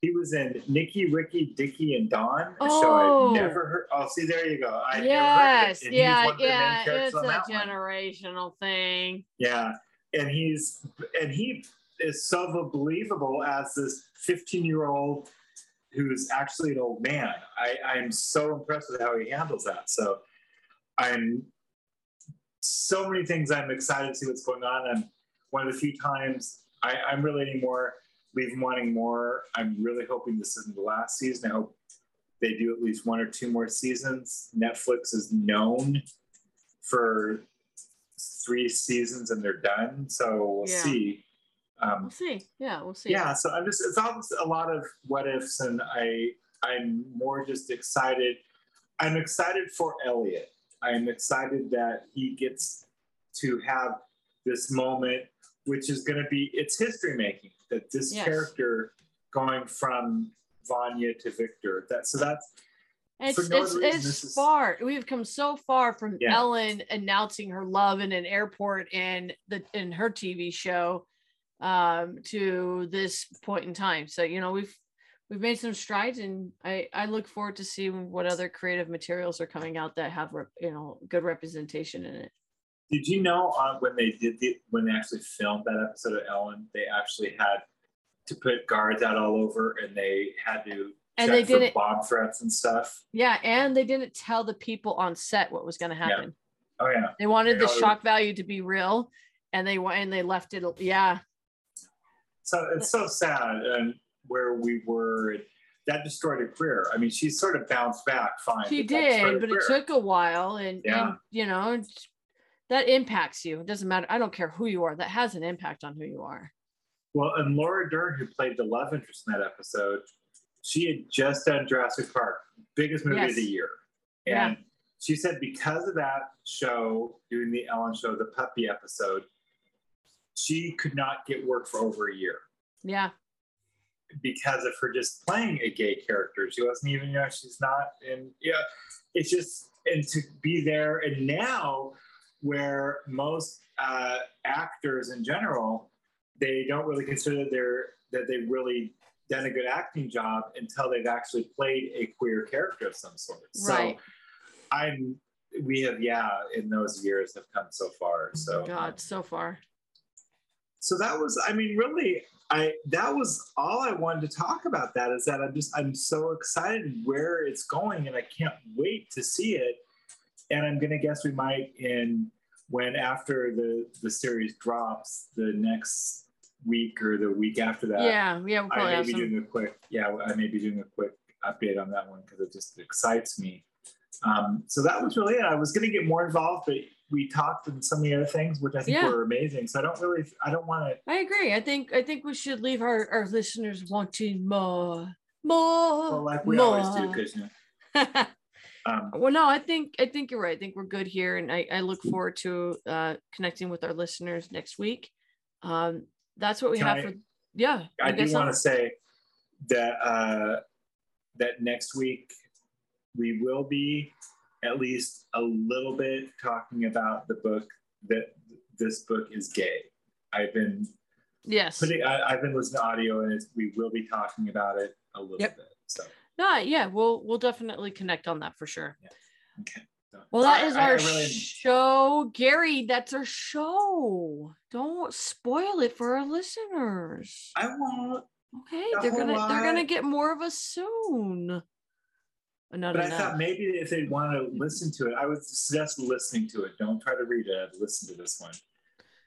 He was in Nicky, Ricky, Dicky, and Dawn, Oh. I never heard. Oh, see, there you go. I yes. Yeah one of the main yeah it's a that one. generational thing Yeah, and he's and he is so believable as this 15 year old who's actually an old man. I, I'm so impressed with how he handles that. So I'm so many things I'm excited to see what's going on. And one of the few times I, I'm really more, leaving wanting more. I'm really hoping this isn't the last season. I hope they do at least one or two more seasons. Netflix is known for three seasons and they're done. So we'll Yeah. see. Um, we'll see yeah we'll see yeah so i'm just it's all just a lot of what ifs and i i'm more just excited i'm excited for elliot i'm excited that he gets to have this moment which is going to be it's history making that this Yes. character going from vanya to victor that so that's It's no it's reason, it's is- far. We've come so far from Yeah. Ellen announcing her love in an airport in the in her TV show um to this point in time. So you know we've we've made some strides, and I I look forward to seeing what other creative materials are coming out that have rep, you know good representation in it. Did you know uh, when they did the, when they actually filmed that episode of Ellen, they actually had to put guards out all over, and they had to And they didn't- bomb threats and stuff. Yeah, and they didn't tell the people on set what was going to Yeah. happen. Oh yeah, They wanted the Yeah, I- shock value to be real, and they went and they left it. Yeah, So it's so sad and where we were. That destroyed her career. I mean, she sort of bounced back fine. she did, but it took a while, and, Yeah. and you know that impacts you. It doesn't matter. I don't care who you are. That has an impact on who you are. Well, and Laura Dern, who played the love interest in that episode, she had just done Jurassic Park, biggest movie Yes. of the year. Yeah. And she said because of that show, doing the Ellen show, the puppy episode, she could not get work for over a year Yeah, because of her just playing a gay character. She wasn't even, you know, she's not in, yeah, it's just, and to be there. And now, where most uh, actors in general, they don't really consider that they're, that they've really done a good acting job until they've actually played a queer character of some sort. Right. So I'm, we have, yeah, in those years have come so far. So, God, so far. so that was i mean really i that was all i wanted to talk about that is that i'm just i'm so excited where it's going and i can't wait to see it and i'm gonna guess we might in when after the the series drops the next week or the week after that yeah, yeah, we'll probably i may be some. doing a quick yeah i may be doing a quick update on that one because it just excites me um, so that was really it i was going to get more involved but we talked and some of the other things which i think Yeah. were amazing so i don't really i don't want to I agree. I think I think we should leave our, our listeners wanting more, more, Well, like we more. always do, Krishna. <laughs> Um, well, no, I think I think you're right. I think we're good here, and I, I look forward to uh, connecting with our listeners next week. Um, that's what we have I- for. Yeah, I you do want to say that uh, that next week we will be at least a little bit talking about the book that this book is gay. I've been Yes. putting, I, I've been listening to audio, and it's, we will be talking about it a little Yep. bit. So No, yeah, we'll we'll definitely connect on that for sure. okay. So, Well, that is I- is I- I our really- show, Gary. That's our show. Don't spoil it for our listeners. I won't. Okay, a they're gonna they're gonna get more of us soon. Not But I enough. thought maybe if they want to listen to it, I would suggest listening to it. Don't try to read it. Listen to this one,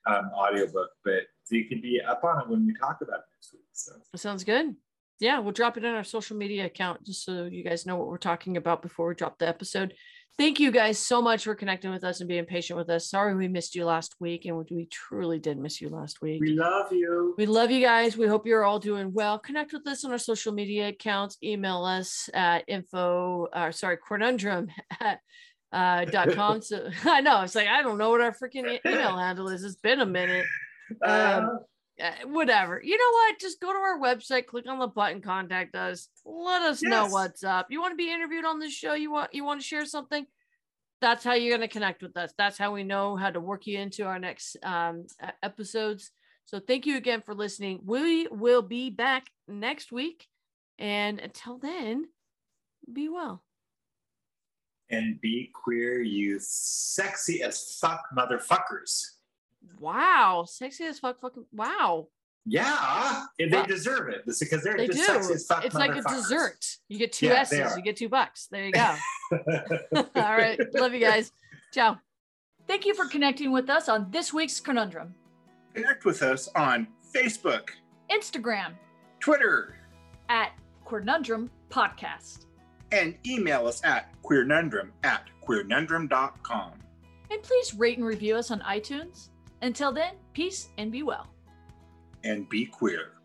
um, audiobook. But you can be up on it when we talk about it next week. So That sounds good. Yeah, we'll drop it in our social media account just so you guys know what we're talking about before we drop the episode. Thank you guys so much for connecting with us and being patient with us. Sorry we missed you last week, and we truly did miss you last week. we love you. We love you guys. We hope you're all doing well. Connect with us on our social media accounts. Email us at info, uh, sorry, queernundrum <laughs> at uh, dot com. <laughs> So <laughs> I know it's like I don't know what our freaking email handle is. It's been a minute. Um, uh, whatever. You know what? Just go to our website, click on the button, contact us. Let us know what's up. You want to be interviewed on this show? You want you want to share something? That's how you're going to connect with us. That's how we know how to work you into our next um, episodes. So thank you again for listening. We will be back next week, and until then, be well. and be queer, you sexy as fuck motherfuckers. Wow, sexy as fuck, fucking wow. Yeah, and they deserve it. Because they're They just do. sexy as fuck It's like a motherfuckers. dessert. You get two Yeah, S's, you get two bucks. There you <laughs> go. <laughs> All right. Love you guys. Ciao. Thank you for connecting with us on this week's Queernundrum. Connect with us on Facebook, Instagram Twitter, at Queernundrum Podcast. and email us at queernundrum at queernundrum.com. And please rate and review us on iTunes. Until then, peace and be well. And be queer.